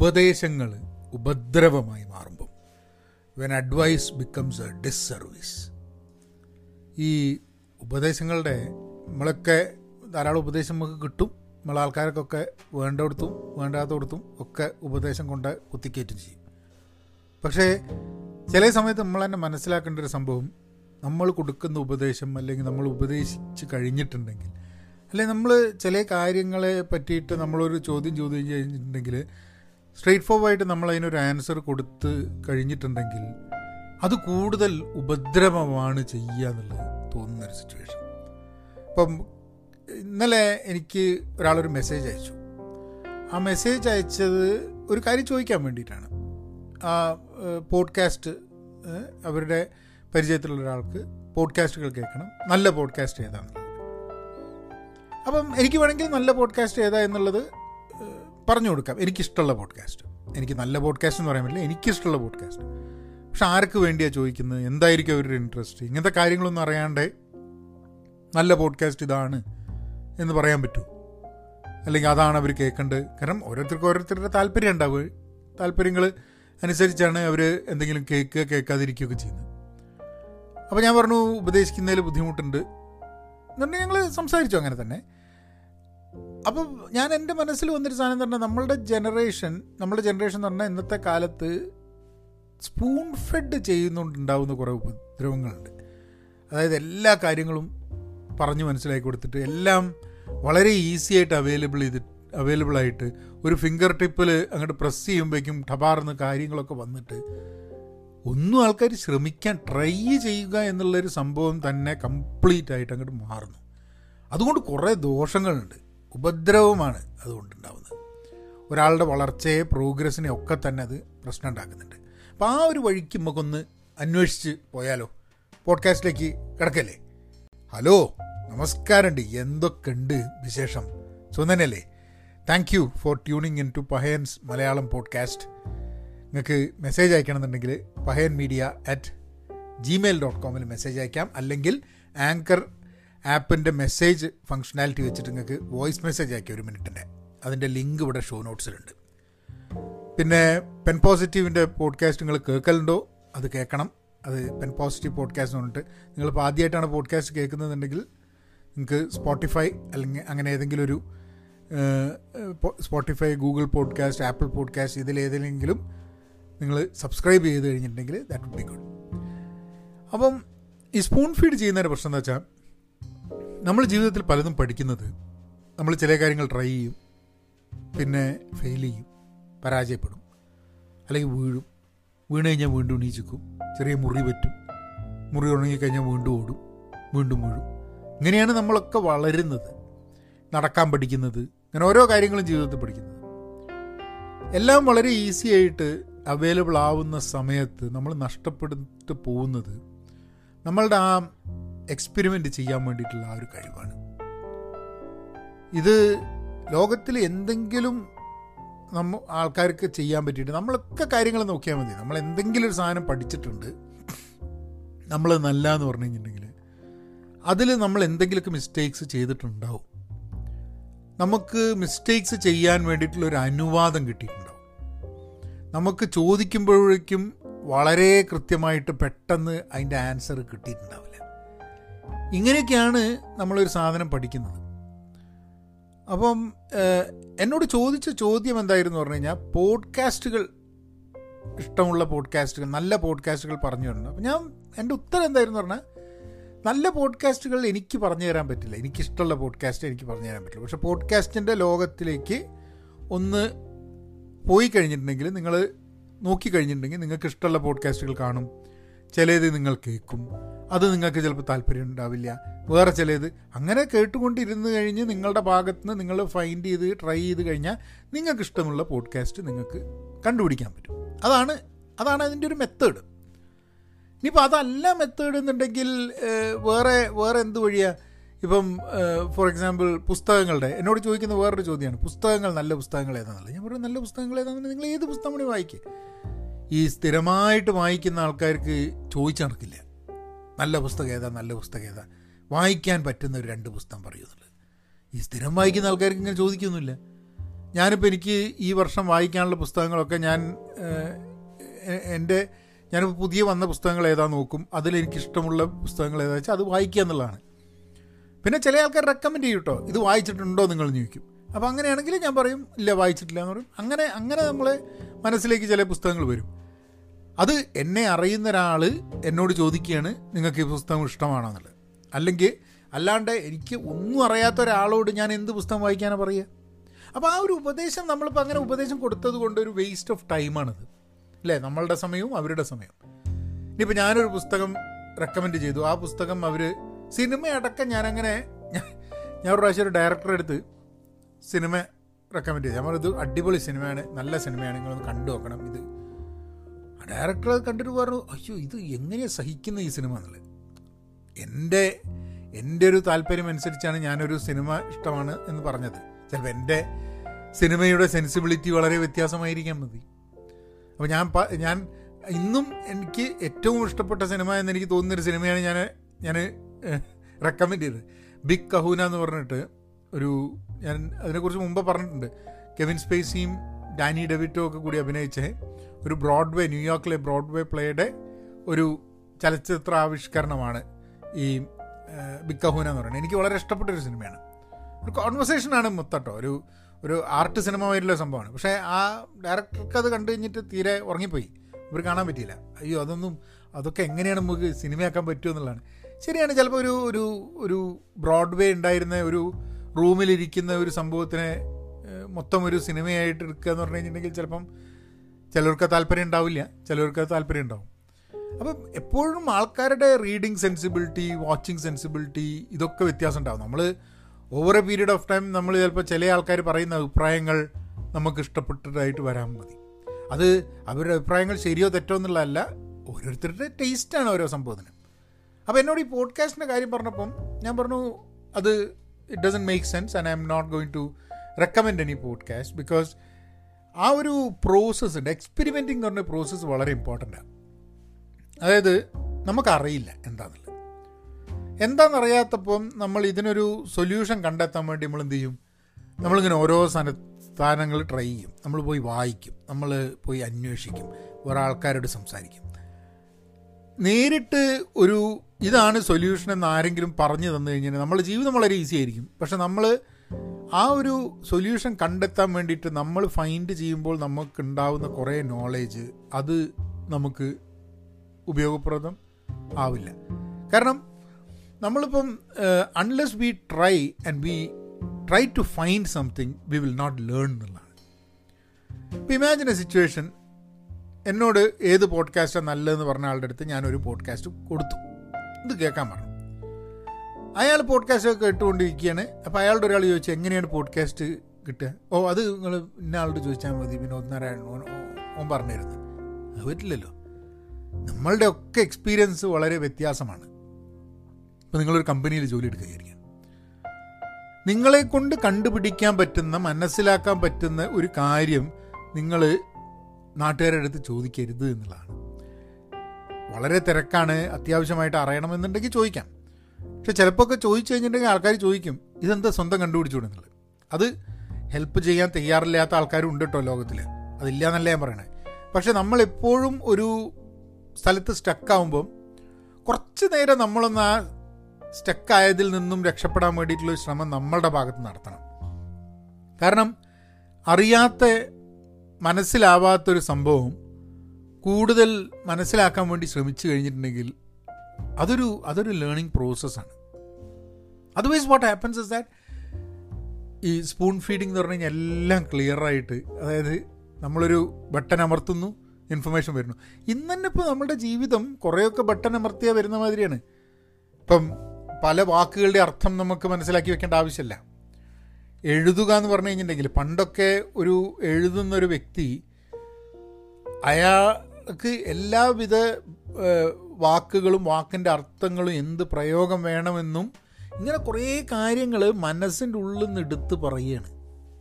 ഉപദേശങ്ങൾ ഉപദ്രവമായി മാറുമ്പം. When advice becomes a disservice ഈ ഉപദേശങ്ങളുടെ നമ്മളൊക്കെ ധാരാളം ഉപദേശം നമുക്ക് കിട്ടും. നമ്മളെ ആൾക്കാർക്കൊക്കെ വേണ്ടയിടത്തും വേണ്ടാത്തടത്തും ഒക്കെ ഉപദേശം കൊണ്ട് കുത്തിക്കയറ്റും ചെയ്യും. പക്ഷേ ചില സമയത്ത് നമ്മൾ തന്നെ മനസ്സിലാക്കേണ്ട ഒരു സംഭവം നമ്മൾ കൊടുക്കുന്ന ഉപദേശം അല്ലെങ്കിൽ നമ്മൾ ഉപദേശിച്ച് കഴിഞ്ഞിട്ടുണ്ടെങ്കിൽ അല്ലെങ്കിൽ നമ്മൾ ചില കാര്യങ്ങളെ പറ്റിയിട്ട് നമ്മളൊരു ചോദ്യം ചോദ്യം കഴിഞ്ഞിട്ടുണ്ടെങ്കിൽ സ്ട്രെയിറ്റ് ഫോർവേഡായിട്ട് നമ്മൾ അതിനൊരു ആൻസർ കൊടുത്ത് കഴിഞ്ഞിട്ടുണ്ടെങ്കിൽ അത് കൂടുതൽ ഉപദ്രവമാണ് ചെയ്യുക എന്നുള്ളത് തോന്നുന്നൊരു സിറ്റുവേഷൻ ഇപ്പം ഇന്നലെ എനിക്ക് ഒരാളൊരു മെസ്സേജ് അയച്ചു. ആ മെസ്സേജ് അയച്ചത് ഒരു കാര്യം ചോദിക്കാൻ വേണ്ടിയിട്ടാണ്. ആ പോഡ്കാസ്റ്റ് അവരുടെ പരിചയത്തിലുള്ള ഒരാൾക്ക് പോഡ്കാസ്റ്റുകൾ കേൾക്കണം. നല്ല പോഡ്കാസ്റ്റ് ഏതാണെന്നുള്ളത് അപ്പം എനിക്ക് വേണമെങ്കിൽ നല്ല പോഡ്കാസ്റ്റ് ഏതാ എന്നുള്ളത് പറഞ്ഞു കൊടുക്കാം. എനിക്കിഷ്ടമുള്ള പോഡ്കാസ്റ്റ് എനിക്ക് നല്ല പോഡ്കാസ്റ്റ് എന്ന് പറയാൻ പറ്റില്ല. എനിക്കിഷ്ടമുള്ള പോഡ്കാസ്റ്റ് പക്ഷെ ആർക്ക് വേണ്ടിയാണ് ചോദിക്കുന്നത്? എന്തായിരിക്കും അവരുടെ ഇൻട്രസ്റ്റ് ഇങ്ങനത്തെ കാര്യങ്ങളൊന്നും അറിയാണ്ട് നല്ല പോഡ്കാസ്റ്റ് ഇതാണ് എന്ന് പറയാൻ പറ്റുമോ അല്ലെങ്കിൽ അതാണ് അവർ കേൾക്കേണ്ടത് കാരണം ഓരോരുത്തർക്കും ഓരോരുത്തരുടെ താല്പര്യം ഉണ്ടാവുക താല്പര്യങ്ങൾ അനുസരിച്ചാണ് അവർ എന്തെങ്കിലും കേൾക്കുക കേൾക്കാതിരിക്കുകയൊക്കെ ചെയ്യുന്നത്. അപ്പോൾ ഞാൻ പറഞ്ഞു ഉപദേശിക്കുന്നതിൽ ബുദ്ധിമുട്ടുണ്ട്. എന്നുണ്ടെങ്കിൽ ഞങ്ങൾ സംസാരിച്ചു അങ്ങനെ തന്നെ. അപ്പം ഞാൻ എന്റെ മനസ്സിൽ വന്നൊരു സാധനം എന്ന് പറഞ്ഞാൽ നമ്മളുടെ ജനറേഷൻ നമ്മുടെ ജനറേഷൻ എന്ന് പറഞ്ഞാൽ ഇന്നത്തെ കാലത്ത് സ്പൂൺ ഫെഡ് ചെയ്യുന്നുണ്ടാവുന്ന കുറേ ഉപദ്രവങ്ങളുണ്ട്. അതായത് എല്ലാ കാര്യങ്ങളും പറഞ്ഞു മനസ്സിലാക്കി കൊടുത്തിട്ട് എല്ലാം വളരെ ഈസി ആയിട്ട് അവൈലബിൾ ചെയ്ത് അവൈലബിൾ ആയിട്ട് ഒരു ഫിംഗർ ടിപ്പിൽ അങ്ങോട്ട് പ്രസ് ചെയ്യുമ്പോഴേക്കും ടബാർന്ന് കാര്യങ്ങളൊക്കെ വന്നിട്ട് ഒന്നും ആൾക്കാർ ശ്രമിക്കാൻ ട്രൈ ചെയ്യുക എന്നുള്ളൊരു സംഭവം തന്നെ കംപ്ലീറ്റ് ആയിട്ട് അങ്ങോട്ട് മാറുന്നു. അതുകൊണ്ട് കുറേ ദോഷങ്ങളുണ്ട്. ഉപദ്രവമാണ് അതുകൊണ്ടുണ്ടാവുന്നത്. ഒരാളുടെ വളർച്ചയെ പ്രോഗ്രസ്സിനെ ഒക്കെ തന്നെ അത് പ്രശ്നം ഉണ്ടാക്കുന്നുണ്ട്. അപ്പോൾ ആ ഒരു വഴിക്ക് നമുക്കൊന്ന് അന്വേഷിച്ച് പോയാലോ? പോഡ്കാസ്റ്റിലേക്ക് കിടക്കല്ലേ? ഹലോ നമസ്കാരമുണ്ട്. എന്തൊക്കെയുണ്ട് വിശേഷം? സുന്ദനല്ലേ thank you for tuning in to Pahayans Malayalam podcast നിങ്ങൾക്ക് message അയക്കണമെന്നുണ്ടെങ്കിൽ Pahayan media at gmail dot കോമിൽ message അയക്കാം. അല്ലെങ്കിൽ ആങ്കർ ആപ്പിന്റെ മെസ്സേജ് ഫങ്ഷനാലിറ്റി വെച്ചിട്ട് നിങ്ങൾക്ക് വോയിസ് മെസ്സേജ് ആക്കി ഒരു മിനിറ്റിന്റെ അതിന്റെ ലിങ്ക് ഇവിടെ ഷോ നോട്ട്സിലുണ്ട് പിന്നെ പെൻ പോസിറ്റീവിന്റെ പോഡ്കാസ്റ്റ് നിങ്ങൾ കേൾക്കലുണ്ടോ? അത് കേൾക്കണം. അത് പെൻ പോസിറ്റീവ് പോഡ്കാസ്റ്റ് പറഞ്ഞിട്ട് നിങ്ങളിപ്പോൾ ആദ്യമായിട്ടാണ് പോഡ്കാസ്റ്റ് കേൾക്കുന്നതെന്നുണ്ടെങ്കിൽ നിങ്ങൾക്ക് സ്പോട്ടിഫൈ അല്ലെങ്കിൽ അങ്ങനെ ഏതെങ്കിലും ഒരു Spotify Google podcast Apple podcast ഇതിലേതെങ്കിലും നിങ്ങൾ സബ്സ്ക്രൈബ് ചെയ്ത് കഴിഞ്ഞിട്ടുണ്ടെങ്കിൽ ദാറ്റ് വുഡ് ബി ഗുഡ് അപ്പം ഈ സ്പൂൺ ഫീഡ് ചെയ്യുന്നതിന്റെ പ്രശ്നം എന്താ വെച്ചാൽ നമ്മൾ ജീവിതത്തിൽ പലതും പഠിക്കുന്നത് നമ്മൾ ചില കാര്യങ്ങൾ ട്രൈ ചെയ്യും പിന്നെ ഫെയിൽ ചെയ്യും പരാജയപ്പെടും അല്ലെങ്കിൽ വീഴും. വീണ് കഴിഞ്ഞാൽ വീണ്ടും ഉണീച്ചിക്കും ചെറിയ മുറി പറ്റും. മുറി ഉണങ്ങിക്കഴിഞ്ഞാൽ വീണ്ടും ഓടും. വീണ്ടും വീഴും. ഇങ്ങനെയാണ് നമ്മളൊക്കെ വളരുന്നത്. നടക്കാൻ പഠിക്കുന്നത്. അങ്ങനെ ഓരോ കാര്യങ്ങളും ജീവിതത്തിൽ പഠിക്കുന്നത്. എല്ലാം വളരെ ഈസി ആയിട്ട് അവൈലബിൾ ആവുന്ന സമയത്ത് നമ്മൾ നഷ്ടപ്പെട്ടിട്ട് പോകുന്നത് നമ്മളുടെ ആ എക്സ്പെരിമെന്റ് ചെയ്യാൻ വേണ്ടിയിട്ടുള്ള ആ ഒരു കഴിവാണ്. ഇത് ലോകത്തിൽ എന്തെങ്കിലും നമ്മ ആൾക്കാർക്ക് ചെയ്യാൻ പറ്റിയിട്ട് നമ്മളൊക്കെ കാര്യങ്ങൾ നോക്കിയാൽ മതി. നമ്മൾ എന്തെങ്കിലും ഒരു സാധനം പഠിച്ചിട്ടുണ്ട്. നമ്മൾ നല്ല എന്ന് പറഞ്ഞു കഴിഞ്ഞിട്ടുണ്ടെങ്കിൽ അതിൽ നമ്മൾ എന്തെങ്കിലുമൊക്കെ മിസ്റ്റേക്സ് ചെയ്തിട്ടുണ്ടാവും. നമുക്ക് മിസ്റ്റേക്സ് ചെയ്യാൻ വേണ്ടിയിട്ടുള്ള ഒരു അനുവാദം കിട്ടിയിട്ടുണ്ടാവും. നമുക്ക് ചോദിക്കുമ്പോഴേക്കും വളരെ കൃത്യമായിട്ട് പെട്ടെന്ന് അതിന്റെ ആൻസർ കിട്ടിയിട്ടുണ്ടാവില്ല. ഇങ്ങനെയൊക്കെയാണ് നമ്മളൊരു സാധനം പഠിക്കുന്നത്. അപ്പം എന്നോട് ചോദിച്ച ചോദ്യം എന്തായിരുന്നു പറഞ്ഞു കഴിഞ്ഞാൽ പോഡ്കാസ്റ്റുകൾ ഇഷ്ടമുള്ള പോഡ്കാസ്റ്റുകൾ നല്ല പോഡ്കാസ്റ്റുകൾ പറഞ്ഞു തരണം. അപ്പം ഞാൻ എന്റെ ഉത്തരം എന്തായിരുന്നു പറഞ്ഞാൽ നല്ല പോഡ്കാസ്റ്റുകൾ എനിക്ക് പറഞ്ഞു തരാൻ പറ്റില്ല. എനിക്കിഷ്ടമുള്ള പോഡ്കാസ്റ്റ് എനിക്ക് പറഞ്ഞു തരാൻ പറ്റില്ല. പക്ഷേ പോഡ്കാസ്റ്റിന്റെ ലോകത്തിലേക്ക് ഒന്ന് പോയി കഴിഞ്ഞിട്ടുണ്ടെങ്കിൽ നിങ്ങൾ നോക്കിക്കഴിഞ്ഞിട്ടുണ്ടെങ്കിൽ നിങ്ങൾക്ക് ഇഷ്ടമുള്ള പോഡ്കാസ്റ്റുകൾ കാണും. ചിലത് നിങ്ങൾ കേൾക്കും. അത് നിങ്ങൾക്ക് ചിലപ്പോൾ താല്പര്യം ഉണ്ടാവില്ല. വേറെ ചിലത് അങ്ങനെ കേട്ടുകൊണ്ടിരുന്ന് കഴിഞ്ഞ് നിങ്ങളുടെ ഭാഗത്ത് നിന്ന് നിങ്ങൾ ഫൈൻഡ് ചെയ്ത് ട്രൈ ചെയ്ത് കഴിഞ്ഞാൽ നിങ്ങൾക്ക് ഇഷ്ടമുള്ള പോഡ്കാസ്റ്റ് നിങ്ങൾക്ക് കണ്ടുപിടിക്കാൻ പറ്റും. അതാണ് അതാണ് അതിന്റെ ഒരു മെത്തേഡ് ഇനിയിപ്പോൾ അതല്ല മെത്തേഡ് എന്നുണ്ടെങ്കിൽ വേറെ വേറെ എന്ത് വഴിയാ? ഇപ്പം ഫോർ എക്സാമ്പിൾ പുസ്തകങ്ങളുടെ എന്നോട് ചോദിക്കുന്ന വേറൊരു ചോദ്യമാണ്. പുസ്തകങ്ങൾ നല്ല പുസ്തകങ്ങൾ ഏതാണെന്നുള്ളത് ഞാൻ പറയും നല്ല പുസ്തകങ്ങൾ ഏതാണെന്ന് നിങ്ങൾ ഏത് പുസ്തകം കൂടി വായിക്കുക? ഈ സ്ഥിരമായിട്ട് വായിക്കുന്ന ആൾക്കാർക്ക് ചോദിച്ചു നടക്കില്ല. നല്ല പുസ്തകം ഏതാ? നല്ല പുസ്തകം ഏതാ? വായിക്കാൻ പറ്റുന്ന ഒരു രണ്ട് പുസ്തകം പറയുന്നുള്ളത് ഈ സ്ഥിരം വായിക്കുന്ന ആൾക്കാർക്ക് ഇങ്ങനെ ചോദിക്കുന്നില്ല ഞാനിപ്പോൾ എനിക്ക് ഈ വർഷം വായിക്കാനുള്ള പുസ്തകങ്ങളൊക്കെ ഞാൻ എന്റെ ഞാനിപ്പോൾ പുതിയ വന്ന പുസ്തകങ്ങൾ ഏതാ നോക്കും. അതിലെനിക്ക് ഇഷ്ടമുള്ള പുസ്തകങ്ങൾ ഏതാ വെച്ചാൽ അത് വായിക്കുക എന്നുള്ളതാണ്. പിന്നെ ചില ആൾക്കാർ റെക്കമെൻഡ് ചെയ്യും കേട്ടോ ഇത് വായിച്ചിട്ടുണ്ടോ നിങ്ങൾ ചോദിക്കും. അപ്പോൾ അങ്ങനെയാണെങ്കിൽ ഞാൻ പറയും ഇല്ല വായിച്ചിട്ടില്ല എന്ന് പറയും. അങ്ങനെ അങ്ങനെ നമ്മളെ മനസ്സിലേക്ക് ചില പുസ്തകങ്ങൾ വരും. അത് എന്നെ അറിയുന്ന ഒരാൾ എന്നോട് ചോദിക്കുകയാണ് നിങ്ങൾക്ക് ഈ പുസ്തകം ഇഷ്ടമാണോ എന്നുള്ളത് അല്ലെങ്കിൽ അല്ലാണ്ട് എനിക്ക് ഒന്നും അറിയാത്ത ഒരാളോട് ഞാൻ എന്ത് പുസ്തകം വായിക്കാനാണ് പറയുക? അപ്പോൾ ആ ഒരു ഉപദേശം നമ്മളിപ്പോൾ അങ്ങനെ ഉപദേശം കൊടുത്തത് കൊണ്ട് ഒരു വേസ്റ്റ് ഓഫ് ടൈമാണിത് അല്ലേ? നമ്മളുടെ സമയവും അവരുടെ സമയവും. ഇനിയിപ്പോൾ ഞാനൊരു പുസ്തകം റെക്കമെൻഡ് ചെയ്തു. ആ പുസ്തകം അവർ സിനിമയടക്കം ഞാനങ്ങനെ ഞാൻ ഒരു പ്രാവശ്യം ഒരു ഡയറക്ടറെ അടുത്ത് സിനിമ റെക്കമെൻഡ് ചെയ്തു. ഇത് അടിപൊളി സിനിമയാണ്. നല്ല സിനിമയാണ്. നിങ്ങളൊന്ന് കണ്ടു നോക്കണം. ഇത് ഡയറക്ടർ അത് കണ്ടിട്ട് പറഞ്ഞു അയ്യോ ഇത് എങ്ങനെയാണ് സഹിക്കുന്നത് ഈ സിനിമ എന്നുള്ളത്? എന്റെ എന്റെ ഒരു താല്പര്യം അനുസരിച്ചാണ് ഞാനൊരു സിനിമ ഇഷ്ടമാണ് എന്ന് പറഞ്ഞത്. ചിലപ്പോൾ എന്റെ സിനിമയുടെ സെൻസിബിലിറ്റി വളരെ വ്യത്യാസമായിരിക്കാൻ മതി. അപ്പോൾ ഞാൻ ഞാൻ ഇന്നും എനിക്ക് ഏറ്റവും ഇഷ്ടപ്പെട്ട സിനിമ എന്ന് എനിക്ക് തോന്നുന്നൊരു സിനിമയാണ് ഞാൻ ഞാൻ റെക്കമെൻഡ് ചെയ്തത്. ബിഗ് കഹൂന എന്ന് പറഞ്ഞിട്ട് ഒരു ഞാൻ അതിനെക്കുറിച്ച് മുമ്പ് പറഞ്ഞിട്ടുണ്ട്. കെവിൻ സ്പേസിയും ഡാനി ഡെവിറ്റോ ഒക്കെ കൂടി അഭിനയിച്ച. ഒരു ബ്രോഡ്വേ ന്യൂയോർക്കിലെ ബ്രോഡ്വേ പ്ലേയുടെ ഒരു ചലച്ചിത്ര ആവിഷ്കരണമാണ് ഈ ബിക്കഹൂന എന്ന് പറയുന്നത്. എനിക്ക് വളരെ ഇഷ്ടപ്പെട്ട ഒരു സിനിമയാണ്. ഒരു കോൺവെർസേഷനാണ് മൊത്തട്ടോ ഒരു ഒരു ആർട്ട് സിനിമ വരുന്ന സംഭവമാണ്. പക്ഷേ ആ ഡയറക്ടർക്ക് അത് കണ്ടു കഴിഞ്ഞിട്ട് തീരെ ഉറങ്ങിപ്പോയി. ഇവർ കാണാൻ പറ്റിയില്ല. അയ്യോ അതൊന്നും അതൊക്കെ എങ്ങനെയാണ് നമുക്ക് സിനിമയാക്കാൻ പറ്റുമോ എന്നുള്ളതാണ്. ശരിയാണ് ചിലപ്പോൾ ഒരു ഒരു ഒരു ബ്രോഡ്വേ ഉണ്ടായിരുന്ന ഒരു റൂമിലിരിക്കുന്ന ഒരു സംഭവത്തിനെ മൊത്തം ഒരു സിനിമയായിട്ട് എടുക്കുക എന്ന് പറഞ്ഞു കഴിഞ്ഞിട്ടുണ്ടെങ്കിൽ ചിലപ്പം ചിലർക്ക് താല്പര്യം ഉണ്ടാവില്ല. ചിലർക്ക് താല്പര്യം ഉണ്ടാവും. അപ്പം എപ്പോഴും ആൾക്കാരുടെ റീഡിങ് സെൻസിബിലിറ്റി വാച്ചിങ് സെൻസിബിലിറ്റി ഇതൊക്കെ വ്യത്യാസം ഉണ്ടാവും. നമ്മൾ over a period of time നമ്മൾ ചിലപ്പോൾ ചില ആൾക്കാർ പറയുന്ന അഭിപ്രായങ്ങൾ നമുക്ക് ഇഷ്ടപ്പെട്ടതായിട്ട് വരാൻ മതി. അത് അവരുടെ അഭിപ്രായങ്ങൾ ശരിയോ തെറ്റോ എന്നുള്ളതല്ല ഓരോരുത്തരുടെ ടേസ്റ്റാണ് ഓരോ സംഭവത്തിന്. അപ്പോൾ എന്നോട് ഈ പോഡ്കാസ്റ്റിന്റെ കാര്യം പറഞ്ഞപ്പം ഞാൻ പറഞ്ഞു അത് it doesn't make sense and I am not going to recommend any podcast because ആ ഒരു പ്രോസസ്സ് ഉണ്ട് എക്സ്പെരിമെന്റിംഗ് എന്ന് പറഞ്ഞ പ്രോസസ്സ് വളരെ ഇമ്പോർട്ടന്റ് ആണ് അതായത് നമുക്കറിയില്ല എന്താണെന്നുള്ളത് എന്താണെന്നറിയാത്തപ്പം നമ്മൾ ഇതിനൊരു സൊല്യൂഷൻ കണ്ടെത്താൻ വേണ്ടി നമ്മൾ എന്ത് ചെയ്യും? നമ്മളിങ്ങനെ ഓരോ സ്ഥല സ്ഥാനങ്ങൾ ട്രൈ ചെയ്യും. നമ്മൾ പോയി വായിക്കും. നമ്മൾ പോയി അന്വേഷിക്കും. വേറെ ആൾക്കാരോട് സംസാരിക്കും. നേരിട്ട് ഒരു ഇതാണ് സൊല്യൂഷൻ എന്ന് ആരെങ്കിലും പറഞ്ഞു തന്നു കഴിഞ്ഞാൽ നമ്മുടെ ജീവിതം വളരെ ഈസി ആയിരിക്കും. പക്ഷെ നമ്മൾ ആ ഒരു സൊല്യൂഷൻ കണ്ടെത്താൻ വേണ്ടിയിട്ട് നമ്മൾ ഫൈൻഡ് ചെയ്യുമ്പോൾ നമുക്ക് ഉണ്ടാവുന്ന കുറേ നോളേജ് അത് നമുക്ക് ഉപയോഗപ്രദം ആവില്ല. കാരണം നമ്മളിപ്പം unless we try and we try to find something we will not learn എന്നുള്ളതാണ്. ഇപ്പം ഇമാജിൻ എ സിറ്റുവേഷൻ എന്നോട് ഏത് പോഡ്കാസ്റ്റാണ് നല്ലതെന്ന് പറഞ്ഞ ആളുടെ അടുത്ത് ഞാനൊരു പോഡ്കാസ്റ്റ് കൊടുത്തു. ഇത് കേൾക്കാൻ പറഞ്ഞു. അയാൾ പോഡ്കാസ്റ്റ് ഒക്കെ ഇട്ടുകൊണ്ടിരിക്കുകയാണ് അപ്പോൾ അയാളുടെ ഒരാൾ ചോദിച്ചു എങ്ങനെയാണ് പോഡ്കാസ്റ്റ് കിട്ടുക? ഓ അത് നിങ്ങൾ ഇന്ന ആളോട് ചോദിച്ചാൽ മതി. വിനോദ് നാരായണൻ ഓൻ പറഞ്ഞിരുന്നു. അത് പറ്റില്ലല്ലോ. നമ്മളുടെ ഒക്കെ എക്സ്പീരിയൻസ് വളരെ വ്യത്യാസമാണ്. ഇപ്പോൾ നിങ്ങളൊരു കമ്പനിയിൽ ജോലി എടുക്കുകയായിരിക്കും. നിങ്ങളെ കൊണ്ട് കണ്ടുപിടിക്കാൻ പറ്റുന്ന മനസ്സിലാക്കാൻ പറ്റുന്ന ഒരു കാര്യം നിങ്ങൾ നാട്ടുകാരുടെ അടുത്ത് ചോദിക്കരുത് എന്നുള്ളതാണ്. വളരെ തിരക്കാണ്. അത്യാവശ്യമായിട്ട് അറിയണമെന്നുണ്ടെങ്കിൽ ചോദിക്കാം. പക്ഷെ ചിലപ്പോൾ ചോദിച്ചു കഴിഞ്ഞിട്ടുണ്ടെങ്കിൽ ആൾക്കാർ ചോദിക്കും ഇതെന്താ സ്വന്തം കണ്ടുപിടിച്ചുകൂടെന്നുള്ളത് അത് ഹെൽപ്പ് ചെയ്യാൻ തയ്യാറില്ലാത്ത ആൾക്കാരും ഉണ്ട് കേട്ടോ ലോകത്തിൽ അതില്ല എന്നല്ല ഞാൻ പറയണേ. പക്ഷെ നമ്മളെപ്പോഴും ഒരു സ്ഥലത്ത് സ്റ്റക്കാവുമ്പം കുറച്ച് നേരം നമ്മളൊന്ന് ആ സ്റ്റക്കായതിൽ നിന്നും രക്ഷപ്പെടാൻ വേണ്ടിയിട്ടുള്ള ശ്രമം നമ്മളുടെ ഭാഗത്ത് നടത്തണം. കാരണം അറിയാത്ത മനസ്സിലാവാത്തൊരു സംഭവം കൂടുതൽ മനസ്സിലാക്കാൻ വേണ്ടി ശ്രമിച്ചു കഴിഞ്ഞിട്ടുണ്ടെങ്കിൽ അതൊരു അതൊരു ലേണിംഗ് പ്രോസസ്സാണ് otherwise what happens is that ഈ സ്പൂൺ ഫീഡിംഗ് എന്ന് പറഞ്ഞു കഴിഞ്ഞാൽ എല്ലാം ക്ലിയറായിട്ട് അതായത് നമ്മളൊരു ബട്ടൺ അമർത്തുന്നു ഇൻഫർമേഷൻ വരുന്നു. ഇന്ന് തന്നെ ഇപ്പോൾ നമ്മുടെ ജീവിതം കുറേയൊക്കെ ബട്ടൺ അമർത്തിയാൽ വരുന്ന മാതിരിയാണ്. ഇപ്പം പല വാക്കുകളുടെ അർത്ഥം നമുക്ക് മനസ്സിലാക്കി വെക്കേണ്ട ആവശ്യമില്ല. എഴുതുക എന്ന് പറഞ്ഞു കഴിഞ്ഞിട്ടുണ്ടെങ്കിൽ പണ്ടൊക്കെ ഒരു എഴുതുന്ന ഒരു വ്യക്തി അയാൾക്ക് എല്ലാവിധ വാക്കുകളും വാക്കിന്റെ അർത്ഥങ്ങളും എന്ത് പ്രയോഗം വേണമെന്നും ഇങ്ങനെ കുറേ കാര്യങ്ങൾ മനസ്സിന്റെ ഉള്ളിൽ നിന്ന് എടുത്ത് പറയുകയാണ്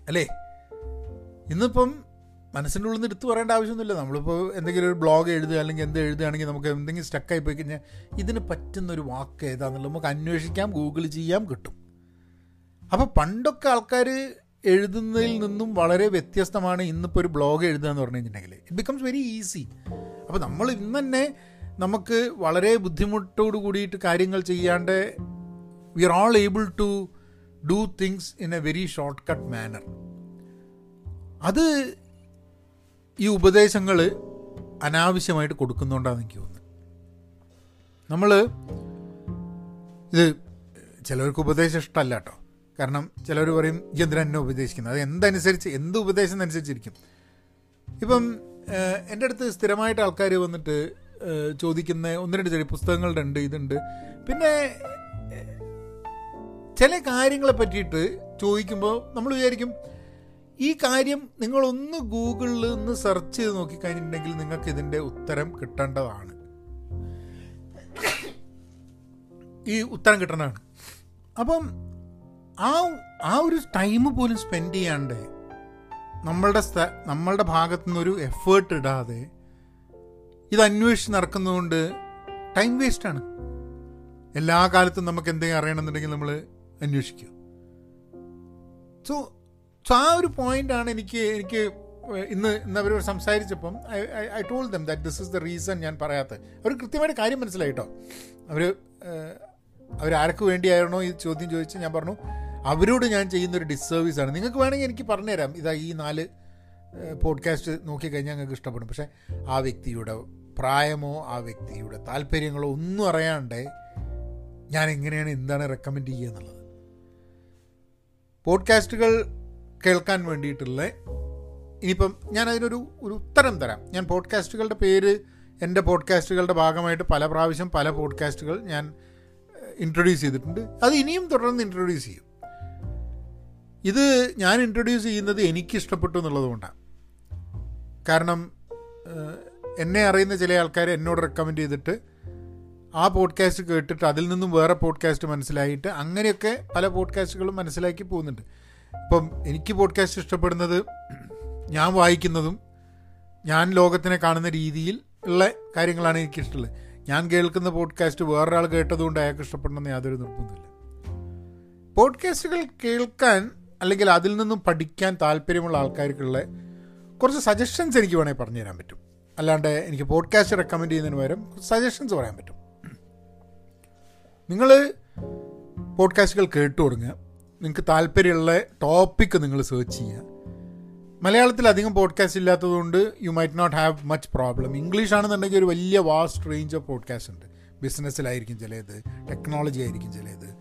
അല്ലേ? ഇന്നിപ്പം മനസ്സിന്റെ ഉള്ളിൽ നിന്ന് എടുത്ത് പറയേണ്ട ആവശ്യമൊന്നുമില്ല. നമ്മളിപ്പോൾ എന്തെങ്കിലും ഒരു ബ്ലോഗ് എഴുതുക അല്ലെങ്കിൽ എന്ത് എഴുതുകയാണെങ്കിൽ നമുക്ക് എന്തെങ്കിലും സ്റ്റക്കായി പോയി കഴിഞ്ഞാൽ ഇതിന് പറ്റുന്ന ഒരു വാക്ക് ഏതാണെന്നുള്ളത് നമുക്ക് അന്വേഷിക്കാം ഗൂഗിൾ ചെയ്യാം കിട്ടും. അപ്പോൾ പണ്ടൊക്കെ ആൾക്കാർ എഴുതുന്നതിൽ നിന്നും വളരെ വ്യത്യസ്തമാണ് ഇന്നിപ്പോൾ ഒരു ബ്ലോഗ് എഴുതുക എന്ന് പറഞ്ഞു കഴിഞ്ഞിട്ടുണ്ടെങ്കിൽ. ഇറ്റ് ബിക്കംസ് വെരി ഈസി അപ്പോൾ നമ്മൾ ഇന്ന് തന്നെ നമുക്ക് വളരെ ബുദ്ധിമുട്ടോട് കൂടിയിട്ട് കാര്യങ്ങൾ ചെയ്യാണ്ട് we are all able to do things in a very short cut manner അത് ഈ ഉപദേശങ്ങൾ അനാവശ്യമായിട്ട് കൊടുക്കുന്നുണ്ടാന്ന് എനിക്ക് തോന്നുന്നത് നമ്മൾ ഇത് ചിലവർക്ക് ഉപദേശം ഇഷ്ടമല്ല കേട്ടോ. കാരണം ചിലർ പറയും എന്തിനാ എന്നെ ഉപദേശിക്കുന്നത്? അത് എന്തനുസരിച്ച് എന്ത് ഉപദേശം അനുസരിച്ചിരിക്കും? ഇപ്പം എന്റെ അടുത്ത് സ്ഥിരമായിട്ട് ആൾക്കാർ വന്നിട്ട് ചോദിക്കുന്ന ഒന്ന് രണ്ട് ചെറിയ പുസ്തകങ്ങളുടെ ഉണ്ട് ഇതുണ്ട്. പിന്നെ ചില കാര്യങ്ങളെ പറ്റിയിട്ട് ചോദിക്കുമ്പോൾ നമ്മൾ വിചാരിക്കും ഈ കാര്യം നിങ്ങളൊന്ന് ഗൂഗിളിൽ നിന്ന് സെർച്ച് ചെയ്ത് നോക്കിക്കഴിഞ്ഞിട്ടുണ്ടെങ്കിൽ നിങ്ങൾക്ക് ഇതിന്റെ ഉത്തരം കിട്ടേണ്ടതാണ്. ഈ ഉത്തരം കിട്ടണതാണ് അപ്പം ആ ആ ഒരു ടൈം പോലും സ്പെൻഡ് ചെയ്യാണ്ട് നമ്മളുടെ നമ്മളുടെ ഭാഗത്തുനിന്നൊരു എഫേർട്ട് ഇടാതെ ഇത് അന്വേഷിച്ച് നടക്കുന്നതുകൊണ്ട് ടൈം വേസ്റ്റാണ് എല്ലാ കാലത്തും നമുക്ക് എന്തെങ്കിലും അറിയണമെന്നുണ്ടെങ്കിൽ നമ്മൾ അന്വേഷിക്കുക. സോ സോ ആ ഒരു പോയിന്റാണ് എനിക്ക് എനിക്ക് ഇന്ന് ഇന്ന് അവർ സംസാരിച്ചപ്പം I told them that this is the reason ഞാൻ പറയാത്തത്. അവർ കൃത്യമായിട്ട് കാര്യം മനസ്സിലായി കേട്ടോ അവർ അവരാർക്ക് വേണ്ടിയായിരുന്നോ ഈ ചോദ്യം ചോദിച്ച് ഞാൻ പറഞ്ഞു. അവരോട് ഞാൻ ചെയ്യുന്നൊരു ഡിസ്സർവീസാണ് നിങ്ങൾക്ക് വേണമെങ്കിൽ എനിക്ക് പറഞ്ഞുതരാം. ഇതാ ഈ നാല് പോഡ്കാസ്റ്റ് നോക്കിക്കഴിഞ്ഞാൽ നിങ്ങൾക്ക് ഇഷ്ടപ്പെടും. പക്ഷേ ആ വ്യക്തിയുടെ പ്രായമോ ആ വ്യക്തിയുടെ താല്പര്യങ്ങളോ ഒന്നും അറിയാണ്ട് ഞാൻ എങ്ങനെയാണ് എന്താണ് റെക്കമെൻഡ് ചെയ്യുക എന്നുള്ളത്. പോഡ്കാസ്റ്റുകൾ കേൾക്കാൻ വേണ്ടിയിട്ടുള്ള ഇനിയിപ്പം ഞാൻ അതിനൊരു ഒരു ഉത്തരം തരാം. ഞാൻ പോഡ്കാസ്റ്റുകളുടെ പേര് എന്റെ പോഡ്കാസ്റ്റുകളുടെ ഭാഗമായിട്ട് പല പ്രാവശ്യം പല പോഡ്കാസ്റ്റുകൾ ഞാൻ ഇൻട്രൊഡ്യൂസ് ചെയ്തിട്ടുണ്ട്. അത് ഇനിയും തുടർന്ന് ഇൻട്രൊഡ്യൂസ് ചെയ്യും. ഇത് ഞാൻ ഇൻട്രൊഡ്യൂസ് ചെയ്യുന്നത് എനിക്ക് ഇഷ്ടപ്പെട്ടു എന്നുള്ളതുകൊണ്ടാണ്. കാരണം എന്നെ അറിയുന്ന ചില ആൾക്കാർ എന്നോട് റെക്കമെൻഡ് ചെയ്തിട്ട് ആ പോഡ്കാസ്റ്റ് കേട്ടിട്ട് അതിൽ നിന്നും വേറെ പോഡ്കാസ്റ്റ് മനസ്സിലായിട്ട് അങ്ങനെയൊക്കെ പല പോഡ്കാസ്റ്റുകളും മനസ്സിലാക്കി പോകുന്നുണ്ട്. ഇപ്പം എനിക്ക് പോഡ്കാസ്റ്റ് ഇഷ്ടപ്പെടുന്നത് ഞാൻ വായിക്കുന്നതും ഞാൻ ലോകത്തിനെ കാണുന്ന രീതിയിൽ ഉള്ള കാര്യങ്ങളാണ് എനിക്കിഷ്ടമുള്ളത്. ഞാൻ കേൾക്കുന്ന പോഡ്കാസ്റ്റ് വേറൊരാൾ കേട്ടതുകൊണ്ട് അയാൾക്ക് ഇഷ്ടപ്പെടണമെന്ന് യാതൊരു നിർബന്ധമില്ല പോഡ്കാസ്റ്റുകൾ കേൾക്കാൻ അല്ലെങ്കിൽ അതിൽ നിന്നും പഠിക്കാൻ താല്പര്യമുള്ള ആൾക്കാർക്കുള്ള കുറച്ച് സജഷൻസ് എനിക്ക് വേണമെങ്കിൽ പറഞ്ഞു തരാൻ പറ്റും. അല്ലാണ്ട് എനിക്ക് പോഡ്കാസ്റ്റ് റെക്കമെൻഡ് ചെയ്യുന്നതിന് പകരം സജഷൻസ് പറയാൻ പറ്റും. നിങ്ങൾ പോഡ്കാസ്റ്റുകൾ കേട്ടു തുടങ്ങുക. നിങ്ങൾക്ക് താല്പര്യമുള്ള ടോപ്പിക്ക് നിങ്ങൾ സെർച്ച് ചെയ്യുക. മലയാളത്തിൽ അധികം പോഡ്കാസ്റ്റ് ഇല്ലാത്തതുകൊണ്ട് you might not have much problem English ആണെന്നുണ്ടെങ്കിൽ ഒരു വലിയ വാസ്റ്റ് റേഞ്ച് ഓഫ് പോഡ്കാസ്റ്റ് ഉണ്ട്. ബിസിനസ്സിലായിരിക്കും ചിലത് ടെക്നോളജി ആയിരിക്കും ചിലത്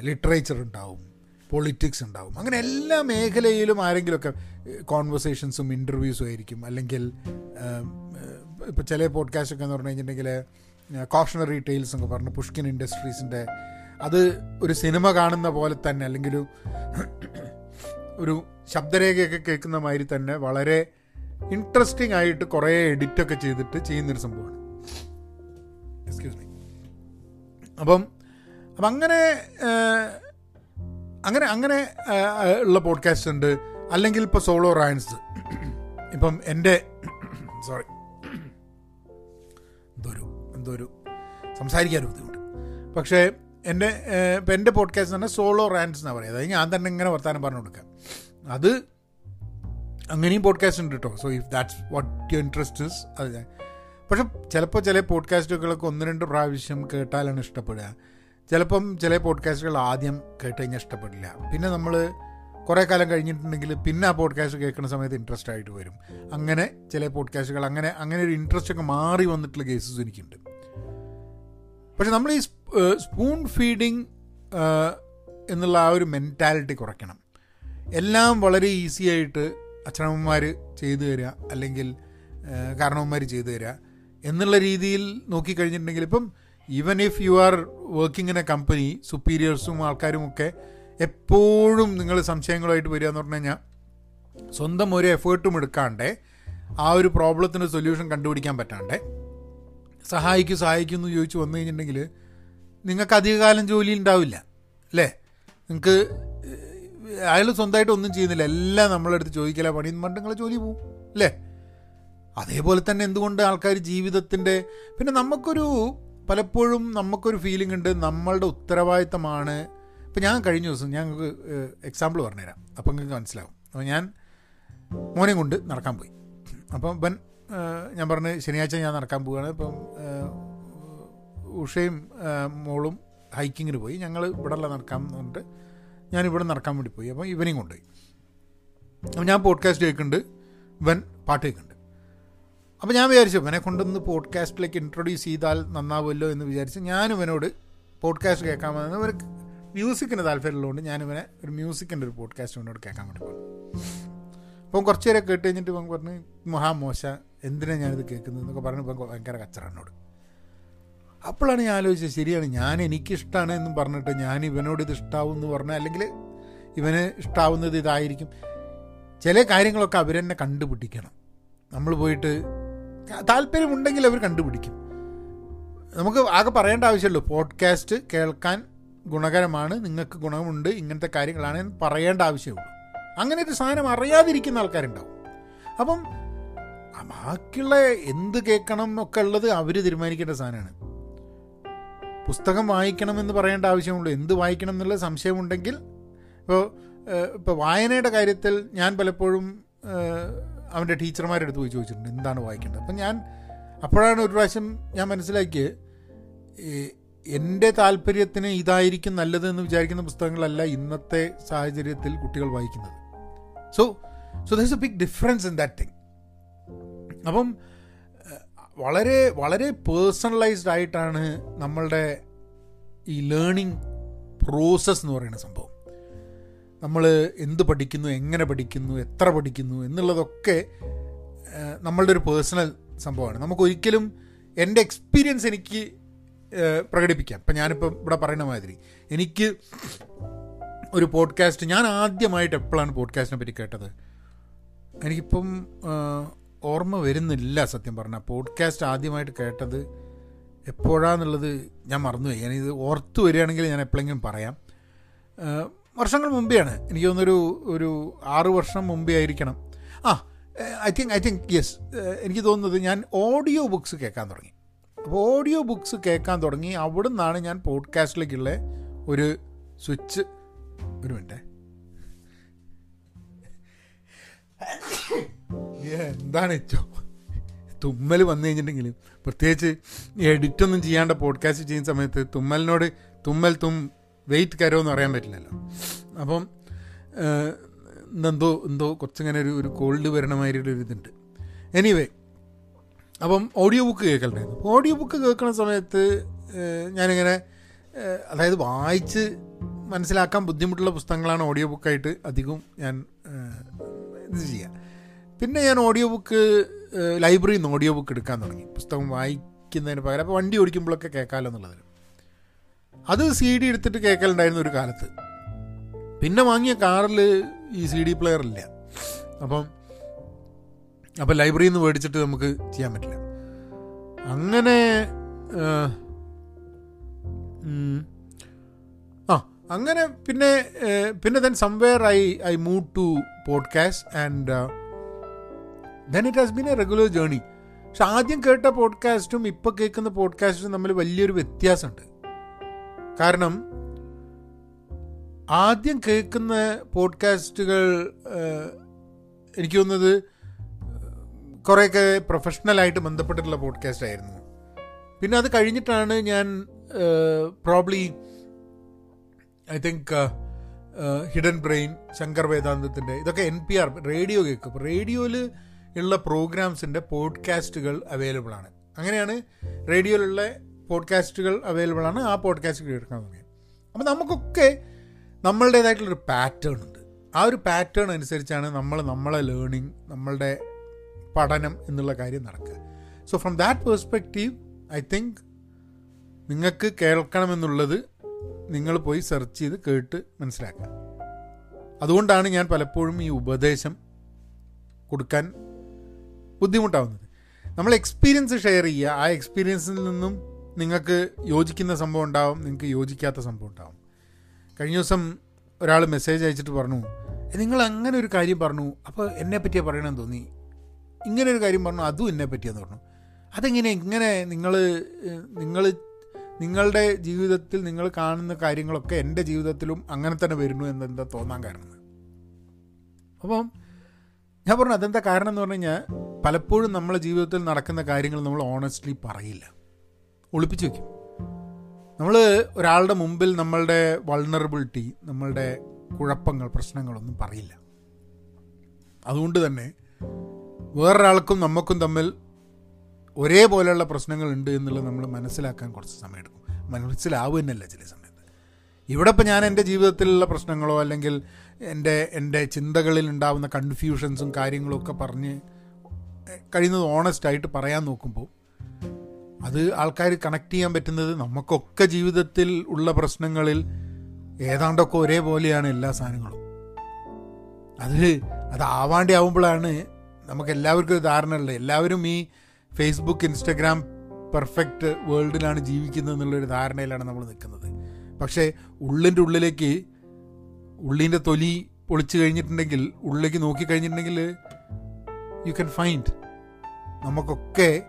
ലിറ്ററേച്ചർ ഉണ്ടാവും. പൊളിറ്റിക്സ് ഉണ്ടാവും. അങ്ങനെ എല്ലാ മേഖലയിലും ആരെങ്കിലുമൊക്കെ കോൺവെർസേഷൻസും ഇന്റർവ്യൂസും ആയിരിക്കും. അല്ലെങ്കിൽ ഇപ്പോൾ ചില പോഡ്കാസ്റ്റൊക്കെ എന്ന് പറഞ്ഞു കഴിഞ്ഞിട്ടുണ്ടെങ്കിൽ കോഷണറി ടെയിൽസ് എന്നൊക്കെ പറഞ്ഞു പുഷ്കിൻ ഇൻഡസ്ട്രീസിന്റെ അത് ഒരു സിനിമ കാണുന്ന പോലെ തന്നെ അല്ലെങ്കിൽ ഒരു ഒരു ശബ്ദരേഖയൊക്കെ കേൾക്കുന്ന മാതിരി തന്നെ വളരെ ഇൻട്രസ്റ്റിംഗ് ആയിട്ട് കുറേ എഡിറ്റൊക്കെ ചെയ്തിട്ട് ചെയ്യുന്നൊരു സംഭവമാണ്. എക്സ്ക്യൂസ് മീ അപ്പം അപ്പം അങ്ങനെ അങ്ങനെ അങ്ങനെ ഉള്ള പോഡ്കാസ്റ്റ് ഉണ്ട്. അല്ലെങ്കിൽ ഇപ്പോൾ സോളോ റാൻസ് ഇപ്പം എന്റെ സോറി എന്തോ ഒരു എന്തോ ഒരു സംസാരിക്കാൻ ബുദ്ധിമുട്ട്. പക്ഷേ എന്റെ ഇപ്പം എന്റെ പോഡ്കാസ്റ്റ് തന്നെ സോളോ റാൻസ് എന്നാണ് പറയുന്നത് അതായത് ഞാൻ തന്നെ ഇങ്ങനെ വർത്താനം പറഞ്ഞു കൊടുക്കാം അത് അങ്ങനെയും പോഡ്കാസ്റ്റ് ഉണ്ട് കേട്ടോ so if that's what you interest is അത് പക്ഷെ ചിലപ്പോൾ ചില പോഡ്കാസ്റ്റുകളൊക്കെ ഒന്ന് രണ്ട് പ്രാവശ്യം കേട്ടാലാണ് ഇഷ്ടപ്പെടുക. ചിലപ്പം ചില പോഡ്കാസ്റ്റുകൾ ആദ്യം കേട്ട് കഴിഞ്ഞാൽ ഇഷ്ടപ്പെടില്ല. പിന്നെ നമ്മൾ കുറേ കാലം കഴിഞ്ഞിട്ടുണ്ടെങ്കിൽ പിന്നെ ആ പോഡ്കാസ്റ്റ് കേൾക്കുന്ന സമയത്ത് ഇൻട്രസ്റ്റ് ആയിട്ട് വരും. അങ്ങനെ ചില പോഡ്കാസ്റ്റുകൾ അങ്ങനെ അങ്ങനെ ഒരു ഇൻട്രസ്റ്റ് ഒക്കെ മാറി വന്നിട്ടുള്ള കേസസ് എനിക്കുണ്ട്. പക്ഷെ നമ്മൾ ഈ സ്പൂൺ ഫീഡിങ് എന്നുള്ള ആ ഒരു മെന്റാലിറ്റി കുറയ്ക്കണം. എല്ലാം വളരെ ഈസി ആയിട്ട് അച്ഛനമ്മമാർ ചെയ്തു തരിക അല്ലെങ്കിൽ കാരണവന്മാർ ചെയ്തു തരിക എന്നുള്ള രീതിയിൽ നോക്കിക്കഴിഞ്ഞിട്ടുണ്ടെങ്കിൽ ഇപ്പം even if you are working in a company സുപ്പീരിയേഴ്സും ആൾക്കാരും ഒക്കെ എപ്പോഴും നിങ്ങൾ സംശയങ്ങളുമായിട്ട് വരിക എന്ന് പറഞ്ഞു കഴിഞ്ഞാൽ സ്വന്തം ഒരു എഫേർട്ടും എടുക്കാണ്ട് ആ ഒരു പ്രോബ്ലത്തിന് സൊല്യൂഷൻ കണ്ടുപിടിക്കാൻ പറ്റാണ്ട് സഹായിക്കും സഹായിക്കും എന്ന് ചോദിച്ച് വന്നു കഴിഞ്ഞിട്ടുണ്ടെങ്കിൽ നിങ്ങൾക്ക് അധികകാലം ജോലി ഉണ്ടാവില്ല അല്ലേ? നിങ്ങൾക്ക് അയാൾ സ്വന്തമായിട്ട് ഒന്നും ചെയ്യുന്നില്ല. എല്ലാം നമ്മളെടുത്ത് ചോദിക്കില്ല പണി പണ്ട് നിങ്ങൾ ജോലി പോവും അല്ലേ? അതേപോലെ തന്നെ എന്തുകൊണ്ട് ആൾക്കാർ ജീവിതത്തിന്റെ പിന്നെ നമുക്കൊരു പലപ്പോഴും നമുക്കൊരു ഫീലിംഗ് ഉണ്ട് നമ്മളുടെ ഉത്തരവാദിത്തമാണ്. ഇപ്പം ഞാൻ കഴിഞ്ഞ ദിവസം ഞങ്ങൾക്ക് എക്സാമ്പിൾ പറഞ്ഞുതരാം. അപ്പം നിങ്ങൾക്ക് മനസ്സിലാവും. അപ്പോൾ ഞാൻ മോനെ കൊണ്ട് നടക്കാൻ പോയി. അപ്പം ഞാൻ പറഞ്ഞ് ശനിയാഴ്ച ഞാൻ നടക്കാൻ പോവുകയാണ്. ഇപ്പം ഉഷയും മോളും ഹൈക്കിങ്ങിന് പോയി. ഞങ്ങൾ ഇവിടെ നടക്കാൻ പറഞ്ഞിട്ട് ഞാൻ ഇവിടെ നടക്കാൻ വേണ്ടി പോയി. അപ്പം ഇവനെയും കൊണ്ടുപോയി. അപ്പം ഞാൻ പോഡ്കാസ്റ്റ് കേൾക്കുന്നുണ്ട്. ഇവൻ പാട്ട് കേൾക്കുന്നുണ്ട്. അപ്പോൾ ഞാൻ വിചാരിച്ചു ഇവനെ കൊണ്ടൊന്ന് പോഡ്കാസ്റ്റിലേക്ക് ഇൻട്രൊഡ്യൂസ് ചെയ്താൽ നന്നാവുമല്ലോ എന്ന് വിചാരിച്ച് ഞാൻ ഇവനോട് പോഡ്കാസ്റ്റ് കേൾക്കാൻ വന്നത് ഒരു മ്യൂസിക്കിന് താല്പര്യമുള്ളതുകൊണ്ട് ഞാൻ ഇവനെ ഒരു മ്യൂസിക്കിന്റെ ഒരു പോഡ്കാസ്റ്റ് ഇവനോട് കേൾക്കാൻ വേണ്ടി പോകും അപ്പം കുറച്ച് നേരം കേട്ട് കഴിഞ്ഞിട്ട് ഇവൻ പറഞ്ഞ് മഹാമോശ എന്തിനാണ് ഞാനിത് കേൾക്കുന്നത്? എന്നൊക്കെ പറഞ്ഞ് ഇപ്പം ഭയങ്കര കച്ചറന്നോട് അപ്പോഴാണ് ഞാൻ ആലോചിച്ചത് ശരിയാണ് ഞാൻ എനിക്കിഷ്ടമാണ് എന്നും പറഞ്ഞിട്ട് ഞാൻ ഇവനോട് ഇത് ഇഷ്ടാവും എന്ന് പറഞ്ഞാൽ അല്ലെങ്കിൽ ഇവന് ഇഷ്ടാവുന്നത് ഇതായിരിക്കും. ചില കാര്യങ്ങളൊക്കെ അവരെന്നെ കണ്ടുപിടിക്കണം. നമ്മൾ പോയിട്ട് താല്പര്യമുണ്ടെങ്കിൽ അവർ കണ്ടുപിടിക്കും. നമുക്ക് ആകെ പറയേണ്ട ആവശ്യമുള്ളൂ പോഡ്കാസ്റ്റ് കേൾക്കാൻ ഗുണകരമാണ് നിങ്ങൾക്ക് ഗുണമുണ്ട് ഇങ്ങനത്തെ കാര്യങ്ങളാണ് പറയേണ്ട ആവശ്യമുള്ളൂ. അങ്ങനെ ഒരു സാധനം അറിയാതിരിക്കുന്ന ആൾക്കാരുണ്ടാവും. അപ്പം ബാക്കിയുള്ള എന്ത് കേൾക്കണം ഒക്കെ ഉള്ളത് അവർ തീരുമാനിക്കേണ്ട സാധനമാണ്. പുസ്തകം വായിക്കണം എന്ന് പറയേണ്ട ആവശ്യമുള്ളൂ എന്ത് വായിക്കണം എന്നുള്ള സംശയമുണ്ടെങ്കിൽ ഇപ്പോൾ ഇപ്പോൾ വായനയുടെ കാര്യത്തിൽ ഞാൻ പലപ്പോഴും അവന്റെ ടീച്ചർമാരുടെ അടുത്ത് പോയി ചോദിച്ചിട്ടുണ്ട് എന്താണ് വായിക്കേണ്ടത്? അപ്പം ഞാൻ അപ്പോഴാണ് ഒരു പ്രാവശ്യം ഞാൻ മനസ്സിലാക്കിയത് എന്റെ താല്പര്യത്തിന് ഇതായിരിക്കും നല്ലതെന്ന് വിചാരിക്കുന്ന പുസ്തകങ്ങളല്ല ഇന്നത്തെ സാഹചര്യത്തിൽ കുട്ടികൾ വായിക്കുന്നത്. So so does a big difference in that thing അപ്പം വളരെ വളരെ പേഴ്സണലൈസ്ഡ് ആയിട്ടാണ് നമ്മളുടെ ഈ ലേണിംഗ് പ്രോസസ്സ് എന്ന് പറയുന്ന സംഭവം. നമ്മൾ എന്ത് പഠിക്കുന്നു എങ്ങനെ പഠിക്കുന്നു എത്ര പഠിക്കുന്നു എന്നുള്ളതൊക്കെ നമ്മളുടെ ഒരു പേഴ്സണൽ സംഭവമാണ്. നമുക്കൊരിക്കലും എന്റെ എക്സ്പീരിയൻസ് എനിക്ക് പ്രകടിപ്പിക്കാം. ഇപ്പം ഞാനിപ്പം ഇവിടെ പറയുന്ന മാതിരി എനിക്ക് ഒരു പോഡ്കാസ്റ്റ് ഞാൻ ആദ്യമായിട്ട് എപ്പോഴാണ് പോഡ്കാസ്റ്റിനെ പറ്റി കേട്ടത്? എനിക്കിപ്പം ഓർമ്മ വരുന്നില്ല സത്യം പറഞ്ഞാൽ. പോഡ്കാസ്റ്റ് ആദ്യമായിട്ട് കേട്ടത് എപ്പോഴാന്നുള്ളത് ഞാൻ മറന്നുപോയി. ഞാനിത് ഓർത്ത് വരികയാണെങ്കിൽ ഞാൻ എപ്പോഴെങ്കിലും പറയാം. വർഷങ്ങൾ മുമ്പെയാണ്. എനിക്ക് തോന്നുന്നൊരു ഒരു ആറു വർഷം മുമ്പേ ആയിരിക്കണം. ആ I think I think yes. എനിക്ക് തോന്നുന്നത് ഞാൻ ഓഡിയോ ബുക്സ് കേൾക്കാൻ തുടങ്ങി. അപ്പോൾ ഓഡിയോ ബുക്സ് കേൾക്കാൻ തുടങ്ങി. അവിടെ നിന്നാണ് ഞാൻ പോഡ്കാസ്റ്റിലേക്കുള്ള ഒരു സ്വിച്ച് ഒരു മിനിറ്റ്. എന്താണ് ഏറ്റവും തുമ്മൽ വന്നു കഴിഞ്ഞിട്ടുണ്ടെങ്കിലും പ്രത്യേകിച്ച് എഡിറ്റൊന്നും ചെയ്യാണ്ട പോഡ്കാസ്റ്റ് ചെയ്യുന്ന സമയത്ത് തുമ്മലിനോട് തുമ്മൽ തും വെയിറ്റ് കരോ എന്ന് അറിയാൻ പറ്റില്ലല്ലോ. അപ്പം എന്തോ എന്തോ കുറച്ചിങ്ങനെ ഒരു ഒരു കോൾഡ് വരണ മാതിരി ഒരു ഇതുണ്ട്. എനിവേ അപ്പം ഓഡിയോ ബുക്ക് കേൾക്കലുണ്ടായിരുന്നു ഓഡിയോ ബുക്ക് കേൾക്കുന്ന സമയത്ത് ഞാനിങ്ങനെ അതായത് വായിച്ച് മനസ്സിലാക്കാൻ ബുദ്ധിമുട്ടുള്ള പുസ്തകങ്ങളാണ് ഓഡിയോ ബുക്കായിട്ട് അധികവും ഞാൻ ഇത് ചെയ്യുക പിന്നെ ഞാൻ ഓഡിയോ ബുക്ക് ലൈബ്രറിയിൽ നിന്ന് ഓഡിയോ ബുക്ക് എടുക്കാൻ തുടങ്ങി. പുസ്തകം വായിക്കുന്നതിന് പകരം. അപ്പോൾ വണ്ടി ഓടിക്കുമ്പോഴൊക്കെ കേൾക്കാമല്ലോ എന്നുള്ളതിന് അത് സി ഡി എടുത്തിട്ട് കേൾക്കലുണ്ടായിരുന്നു ഒരു കാലത്ത്. പിന്നെ വാങ്ങിയ കാറിൽ ഈ സി ഡി പ്ലെയർ ഇല്ല. അപ്പം അപ്പം ലൈബ്രറിയിൽ നിന്ന് മേടിച്ചിട്ട് നമുക്ക് ചെയ്യാൻ പറ്റില്ല. അങ്ങനെ ആ അങ്ങനെ പിന്നെ പിന്നെ then somewhere I I move to podcast and then it has been a regular journey പക്ഷെ ആദ്യം കേട്ട പോഡ്കാസ്റ്റും ഇപ്പോൾ കേൾക്കുന്ന പോഡ്കാസ്റ്റും തമ്മിൽ വലിയൊരു വ്യത്യാസമുണ്ട്. കാരണം ആദ്യം കേൾക്കുന്ന പോഡ്കാസ്റ്റുകൾ എനിക്ക് തോന്നുന്നത് കുറേയൊക്കെ പ്രൊഫഷണലായിട്ട് ബന്ധപ്പെട്ടിട്ടുള്ള പോഡ്കാസ്റ്റ് ആയിരുന്നു പിന്നെ അത് കഴിഞ്ഞിട്ടാണ് ഞാൻ probably I think hidden brain Shankar വേദാന്തത്തിന്റെ ഇതൊക്കെ എൻ പി ആർ റേഡിയോ കേൾക്കും. റേഡിയോയിൽ ഉള്ള പ്രോഗ്രാംസിന്റെ പോഡ്കാസ്റ്റുകൾ അവൈലബിൾ ആണ് അങ്ങനെയാണ് റേഡിയോയിലുള്ള പോഡ്കാസ്റ്റുകൾ അവൈലബിൾ ആണ് ആ പോഡ്കാസ്റ്റ് കേൾക്കാൻ തുടങ്ങിയത് അപ്പോൾ നമുക്കൊക്കെ നമ്മളുടേതായിട്ടുള്ളൊരു പാറ്റേൺ ഉണ്ട്. ആ ഒരു പാറ്റേൺ അനുസരിച്ചാണ് നമ്മൾ നമ്മളെ ലേണിംഗ് നമ്മളുടെ പഠനം എന്നുള്ള കാര്യം നടക്കുക. So from that perspective I think നിങ്ങൾക്ക് കേൾക്കണമെന്നുള്ളത് നിങ്ങൾ പോയി സെർച്ച് ചെയ്ത് കേട്ട് മനസ്സിലാക്കുക. അതുകൊണ്ടാണ് ഞാൻ പലപ്പോഴും ഈ ഉപദേശം കൊടുക്കാൻ ബുദ്ധിമുട്ടാവുന്നത്. നമ്മൾ എക്സ്പീരിയൻസ് ഷെയർ ചെയ്യുക. ആ എക്സ്പീരിയൻസിൽ നിന്നും നിങ്ങൾക്ക് യോജിക്കുന്ന സംഭവം ഉണ്ടാവും നിങ്ങൾക്ക് യോജിക്കാത്ത സംഭവം ഉണ്ടാവും. കഴിഞ്ഞ ദിവസം ഒരാൾ മെസ്സേജ് അയച്ചിട്ട് പറഞ്ഞു നിങ്ങൾ അങ്ങനെ ഒരു കാര്യം പറഞ്ഞു അപ്പോൾ എന്നെ പറ്റിയാണ് പറയണമെന്ന് തോന്നി. ഇങ്ങനെ ഒരു കാര്യം പറഞ്ഞു അതും എന്നെ പറ്റിയെന്ന് പറഞ്ഞു. അതെങ്ങനെ? ഇങ്ങനെ നിങ്ങൾ നിങ്ങൾ നിങ്ങളുടെ ജീവിതത്തിൽ നിങ്ങൾ കാണുന്ന കാര്യങ്ങളൊക്കെ എന്റെ ജീവിതത്തിലും അങ്ങനെ തന്നെ വരുന്നു എന്നെന്താ തോന്നാൻ കാരണം? അപ്പം ഞാൻ പറഞ്ഞു അതെന്താ കാരണം? എന്ന് പറഞ്ഞു കഴിഞ്ഞാൽ പലപ്പോഴും നമ്മളെ ജീവിതത്തിൽ നടക്കുന്ന കാര്യങ്ങൾ നമ്മൾ ഓണസ്റ്റ്ലി പറയില്ല. ഒളിപ്പിച്ച് വയ്ക്കും നമ്മൾ ഒരാളുടെ മുമ്പിൽ നമ്മളുടെ വൾണറബിലിറ്റി നമ്മളുടെ കുഴപ്പങ്ങൾ പ്രശ്നങ്ങളൊന്നും പറയില്ല. അതുകൊണ്ട് തന്നെ വേറൊരാൾക്കും നമുക്കും തമ്മിൽ ഒരേപോലെയുള്ള പ്രശ്നങ്ങളുണ്ട് എന്നുള്ളത് നമ്മൾ മനസ്സിലാക്കാൻ കുറച്ച് സമയമെടുക്കും. മനസ്സിലാവുന്നല്ല ചില സമയത്ത്. ഇവിടെ ഇപ്പം ഞാൻ എന്റെ ജീവിതത്തിലുള്ള പ്രശ്നങ്ങളോ അല്ലെങ്കിൽ എന്റെ എന്റെ ചിന്തകളിൽ ഉണ്ടാവുന്ന കൺഫ്യൂഷൻസും കാര്യങ്ങളും ഒക്കെ പറഞ്ഞ് കഴിയുന്നത് ഓണസ്റ്റായിട്ട് പറയാൻ നോക്കുമ്പോൾ അത് ആൾക്കാർ കണക്ട് ചെയ്യാൻ പറ്റുന്നത് നമുക്കൊക്കെ ജീവിതത്തിൽ ഉള്ള പ്രശ്നങ്ങളിൽ ഏതാണ്ടൊക്കെ ഒരേപോലെയാണ് എല്ലാ സാധനങ്ങളും. അത് അതാവാണ്ടി ആവുമ്പോഴാണ് നമുക്ക് എല്ലാവർക്കും ധാരണ ഉള്ളത്. എല്ലാവരും ഈ ഫേസ്ബുക്ക് ഇൻസ്റ്റഗ്രാം പെർഫെക്റ്റ് വേൾഡിലാണ് ജീവിക്കുന്നത് എന്നുള്ളൊരു ധാരണയിലാണ് നമ്മൾ നിൽക്കുന്നത്. പക്ഷേ ഉള്ളിന്റെ ഉള്ളിലേക്ക് ഉള്ളിന്റെ തൊലി പൊളിച്ചു കഴിഞ്ഞിട്ടുണ്ടെങ്കിൽ ഉള്ളിലേക്ക് നോക്കിക്കഴിഞ്ഞിട്ടുണ്ടെങ്കിൽ യു ക്യാൻ ഫൈൻഡ് നമുക്കൊക്കെ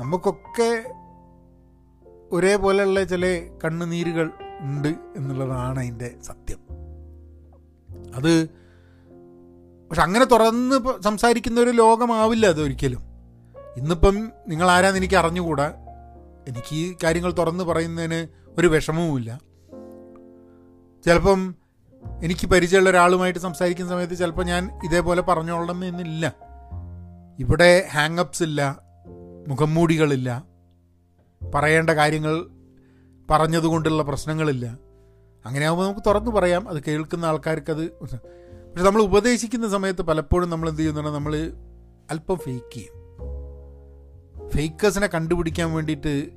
നമുക്കൊക്കെ ഒരേപോലെയുള്ള ചില കണ്ണുനീരുകൾ ഉണ്ട് എന്നുള്ളതാണ് അതിന്റെ സത്യം. അത് പക്ഷെ അങ്ങനെ തുറന്ന് സംസാരിക്കുന്ന ഒരു ലോകമാവില്ല അതൊരിക്കലും ഇന്നിപ്പം നിങ്ങൾ ആരാന്ന് എനിക്ക് അറിഞ്ഞുകൂടാ. എനിക്ക് ഈ കാര്യങ്ങൾ തുറന്ന് പറയുന്നതിന് ഒരു വിഷമവുമില്ല. ചിലപ്പം എനിക്ക് പരിചയമുള്ള ഒരാളുമായിട്ട് സംസാരിക്കുന്ന സമയത്ത് ചിലപ്പോൾ ഞാൻ ഇതേപോലെ പറഞ്ഞോളണം എന്നില്ല. ഇവിടെ ഹാങ്ങപ്സ് ഇല്ല. മുഖംമൂടികളില്ല. പറയേണ്ട കാര്യങ്ങൾ പറഞ്ഞതുകൊണ്ടുള്ള പ്രശ്നങ്ങളില്ല. അങ്ങനെയാകുമ്പോൾ നമുക്ക് തുറന്നു പറയാം. അത് കേൾക്കുന്ന ആൾക്കാർക്ക് അത് പക്ഷെ നമ്മൾ ഉപദേശിക്കുന്ന സമയത്ത് പലപ്പോഴും നമ്മൾ എന്ത് ചെയ്യുന്നുണ്ട്? നമ്മൾ അല്പം ഫേക്ക് ചെയ്യും. ഫേക്കേഴ്സിനെ കണ്ടുപിടിക്കാൻ വേണ്ടിയിട്ട്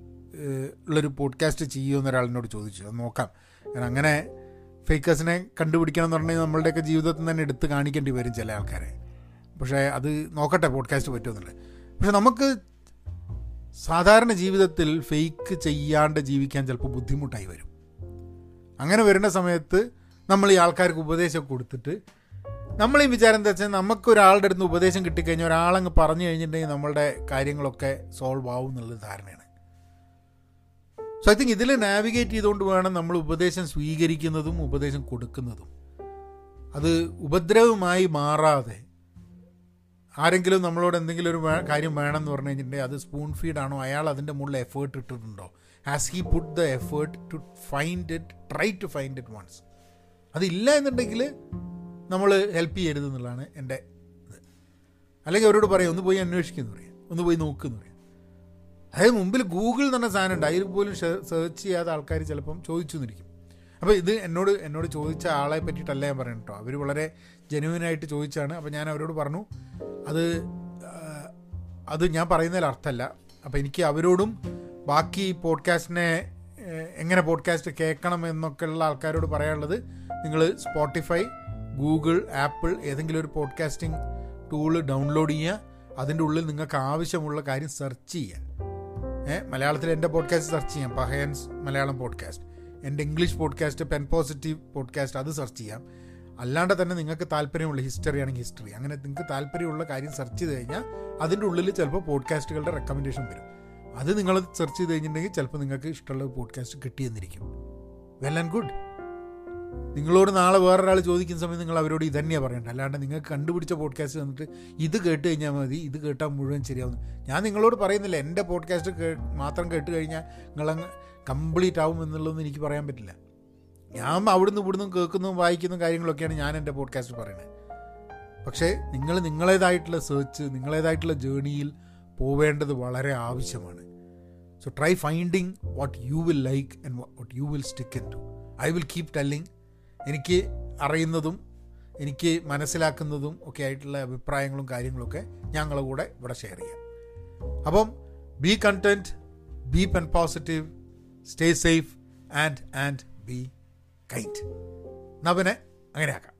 ഉള്ളൊരു പോഡ്കാസ്റ്റ് ചെയ്യുമെന്ന് ഒരാളിനോട് ചോദിച്ചു. അത് നോക്കാം. കാരണം അങ്ങനെ ഫേക്കേഴ്സിനെ കണ്ടുപിടിക്കണം എന്ന് പറഞ്ഞാൽ നമ്മളുടെയൊക്കെ ജീവിതത്തിൽ തന്നെ എടുത്ത് കാണിക്കേണ്ടി വരും ചില ആൾക്കാരെ. പക്ഷേ അത് നോക്കട്ടെ പോഡ്കാസ്റ്റ് പറ്റുമെന്നുള്ളത്. പക്ഷെ നമുക്ക് സാധാരണ ജീവിതത്തിൽ ഫേക്ക് ചെയ്യാണ്ട് ജീവിക്കാൻ ചിലപ്പോൾ ബുദ്ധിമുട്ടായി വരും. അങ്ങനെ വരുന്ന സമയത്ത് നമ്മൾ ഈ ആൾക്കാർക്ക് ഉപദേശം കൊടുത്തിട്ട് നമ്മൾ ഈ വിചാരം എന്താ വെച്ചാൽ നമുക്ക് ഒരാളുടെ അടുത്ത് ഉപദേശം കിട്ടിക്കഴിഞ്ഞാൽ ഒരാളങ്ങ് പറഞ്ഞു കഴിഞ്ഞിട്ടുണ്ടെങ്കിൽ നമ്മളുടെ കാര്യങ്ങളൊക്കെ സോൾവ് ആവും എന്നുള്ളത് ധാരണയാണ്. സോ ഐ തിങ്ക് ഇതിൽ നാവിഗേറ്റ് ചെയ്തുകൊണ്ട് വേണം നമ്മൾ ഉപദേശം സ്വീകരിക്കുന്നതും ഉപദേശം കൊടുക്കുന്നതും. അത് ഉപദ്രവമായി മാറാതെ ആരെങ്കിലും നമ്മളോട് എന്തെങ്കിലും ഒരു കാര്യം വേണമെന്ന് പറഞ്ഞു കഴിഞ്ഞിട്ടുണ്ടെങ്കിൽ അത് സ്പൂൺ ഫീഡാണോ അയാൾ അതിന്റെ മുകളിൽ effort ഇട്ടിട്ടുണ്ടോ? Has he put the effort to find it try to find it once അതില്ല എന്നുണ്ടെങ്കിൽ നമ്മൾ ഹെൽപ്പ് ചെയ്യരുത് എന്നുള്ളതാണ് എന്റെ ഇത്. അല്ലെങ്കിൽ അവരോട് പറയാം ഒന്ന് പോയി അന്വേഷിക്കുന്നു പറയാം. ഒന്ന് പോയി നോക്കുമെന്ന് പറയാം. അതായത് മുമ്പിൽ ഗൂഗിൾ പറഞ്ഞ സാധനം ഉണ്ട്. അതിൽ പോലും സെർച്ച് ചെയ്യാത്ത ആൾക്കാർ ചിലപ്പം ചോദിച്ചു അപ്പോൾ ഇത് എന്നോട് എന്നോട് ചോദിച്ച ആളെ പറ്റിയിട്ടല്ല ഞാൻ പറയുന്നത് കേട്ടോ അവർ വളരെ ജെനുവിനായിട്ട് ചോദിച്ചാണ്. അപ്പോൾ ഞാൻ അവരോട് പറഞ്ഞു അത് അത് ഞാൻ പറയുന്നതിൽ അർത്ഥമല്ല. അപ്പോൾ എനിക്ക് അവരോടും ബാക്കി പോഡ്കാസ്റ്റിനെ എങ്ങനെ പോഡ്കാസ്റ്റ് കേൾക്കണം എന്നൊക്കെയുള്ള ആൾക്കാരോട് പറയാനുള്ളത് നിങ്ങൾ സ്പോട്ടിഫൈ ഗൂഗിൾ ആപ്പിൾ ഏതെങ്കിലും ഒരു പോഡ്കാസ്റ്റിംഗ് ടൂൾ ഡൗൺലോഡ് ചെയ്യുക. അതിന്റെ ഉള്ളിൽ നിങ്ങൾക്ക് ആവശ്യമുള്ള കാര്യം സെർച്ച് ചെയ്യുക. മലയാളത്തിൽ എന്റെ പോഡ്കാസ്റ്റ് സെർച്ച് ചെയ്യാം. പഹയൻസ് മലയാളം പോഡ്കാസ്റ്റ്. എന്റെ English podcast pen positive podcast അത് സെർച്ച് ചെയ്യാം. അല്ലാണ്ട് തന്നെ നിങ്ങൾക്ക് താല്പര്യമുള്ള ഹിസ്റ്ററി ആണെങ്കിൽ ഹിസ്റ്ററി അങ്ങനെ നിങ്ങൾക്ക് താല്പര്യമുള്ള കാര്യം സെർച്ച് ചെയ്ത് കഴിഞ്ഞാൽ അതിന്റെ ഉള്ളിൽ ചിലപ്പോൾ പോഡ്കാസ്റ്റുകളുടെ റെക്കമെൻഡേഷൻ വരും. അത് നിങ്ങൾ സെർച്ച് ചെയ്ത് കഴിഞ്ഞിട്ടുണ്ടെങ്കിൽ ചിലപ്പോൾ നിങ്ങൾക്ക് ഇഷ്ടമുള്ള പോഡ്കാസ്റ്റ് കിട്ടിയെന്നിരിക്കും. വെൽ ആൻഡ് ഗുഡ് നിങ്ങളോട് നാളെ വേറൊരാൾ ചോദിക്കുന്ന സമയത്ത് നിങ്ങൾ അവരോട് ഇത് തന്നെയാണ് പറയേണ്ടത് അല്ലാണ്ട് നിങ്ങൾക്ക് കണ്ടുപിടിച്ച പോഡ്കാസ്റ്റ് വന്നിട്ട് ഇത് കേട്ട് കഴിഞ്ഞാൽ മതി ഇത് കേട്ടാൽ മുഴുവൻ ശരിയാവും. ഞാൻ നിങ്ങളോട് പറയുന്നില്ല എന്റെ പോഡ്കാസ്റ്റ് കേ മാത്രം കേട്ട് കഴിഞ്ഞാൽ നിങ്ങളങ്ങ് കംപ്ലീറ്റ് ആവും എന്നുള്ളതൊന്നും എനിക്ക് പറയാൻ പറ്റില്ല. ഞാൻ അവിടുന്ന് ഇവിടുന്ന് കേൾക്കുന്നതും വായിക്കുന്നതും കാര്യങ്ങളൊക്കെയാണ് ഞാൻ എന്റെ പോഡ്കാസ്റ്റ് പറയുന്നത്. പക്ഷേ നിങ്ങൾ നിങ്ങളേതായിട്ടുള്ള സെർച്ച് നിങ്ങളേതായിട്ടുള്ള ജേണിയിൽ പോവേണ്ടത് വളരെ ആവശ്യമാണ്. So try finding what you will like and what you will stick in to I will keep telling എനിക്ക് അറിയുന്നതും എനിക്ക് മനസ്സിലാക്കുന്നതും ഒക്കെ ആയിട്ടുള്ള അഭിപ്രായങ്ങളും കാര്യങ്ങളൊക്കെ ഞങ്ങളുടെ കൂടെ ഇവിടെ ഷെയർ ചെയ്യാം. അപ്പം be content be pen positive stay safe and and be kind പിന്നെ അങ്ങനെ ആക്കാം